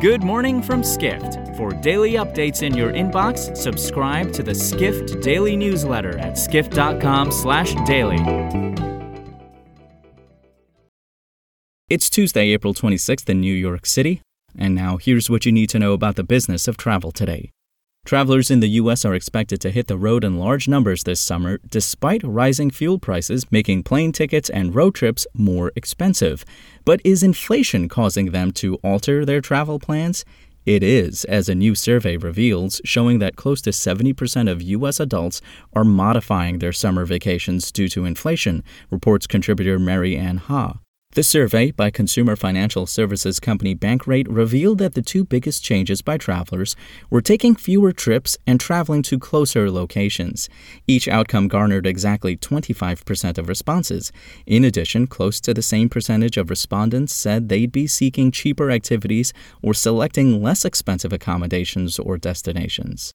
Good morning from Skift. For daily updates in your inbox, subscribe to the Skift Daily newsletter at skift.com/daily. It's Tuesday, April 26th in New York City, and now here's what you need to know about the business of travel today. Travelers in the U.S. are expected to hit the road in large numbers this summer, despite rising fuel prices making plane tickets and road trips more expensive. But is inflation causing them to alter their travel plans? It is, as a new survey reveals, showing that close to 70% of U.S. adults are modifying their summer vacations due to inflation, reports contributor Mary Ann Ha. The survey by consumer financial services company Bankrate revealed that the two biggest changes by travelers were taking fewer trips and traveling to closer locations. Each outcome garnered exactly 25% of responses. In addition, close to the same percentage of respondents said they'd be seeking cheaper activities or selecting less expensive accommodations or destinations.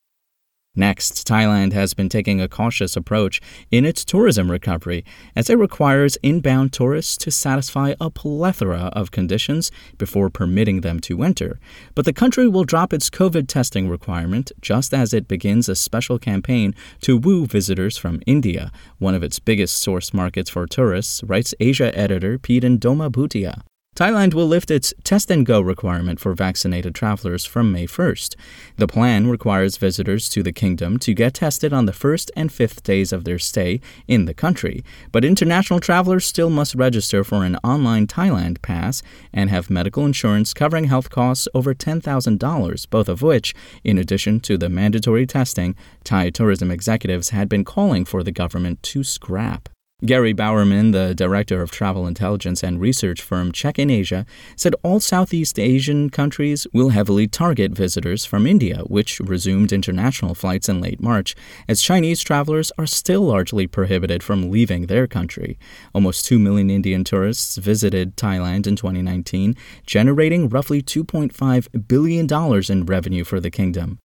Next, Thailand has been taking a cautious approach in its tourism recovery as it requires inbound tourists to satisfy a plethora of conditions before permitting them to enter. But the country will drop its COVID testing requirement just as it begins a special campaign to woo visitors from India, one of its biggest source markets for tourists, writes Asia editor Peden Doma Bhutia. Thailand will lift its test and go requirement for vaccinated travelers from May 1st. The plan requires visitors to the kingdom to get tested on the first and fifth days of their stay in the country, but international travelers still must register for an online Thailand pass and have medical insurance covering health costs over $10,000, both of which, in addition to the mandatory testing, Thai tourism executives had been calling for the government to scrap. Gary Bowerman, the director of travel intelligence and research firm Check in Asia, said all Southeast Asian countries will heavily target visitors from India, which resumed international flights in late March, as Chinese travelers are still largely prohibited from leaving their country. Almost 2 million Indian tourists visited Thailand in 2019, generating roughly $2.5 billion in revenue for the kingdom.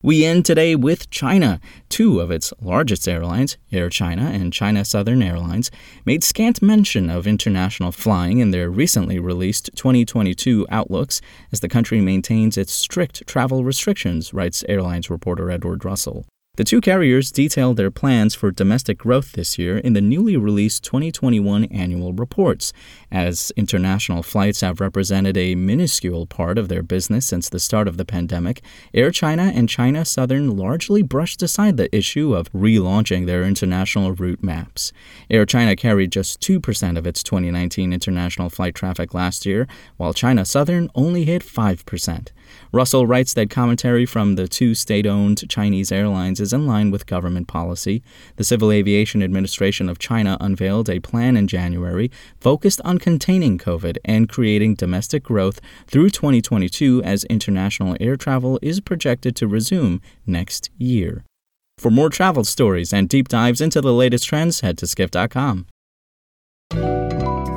We end today with China. Two of its largest airlines, Air China and China Southern Airlines, made scant mention of international flying in their recently released 2022 outlooks as the country maintains its strict travel restrictions, writes airlines reporter Edward Russell. The two carriers detailed their plans for domestic growth this year in the newly released 2021 annual reports. As international flights have represented a minuscule part of their business since the start of the pandemic, Air China and China Southern largely brushed aside the issue of relaunching their international route maps. Air China carried just 2% of its 2019 international flight traffic last year, while China Southern only hit 5%. Russell writes that commentary from the two state owned Chinese airlines is in line with government policy. The Civil Aviation Administration of China unveiled a plan in January focused on containing COVID and creating domestic growth through 2022 as international air travel is projected to resume next year. For more travel stories and deep dives into the latest trends, head to skift.com.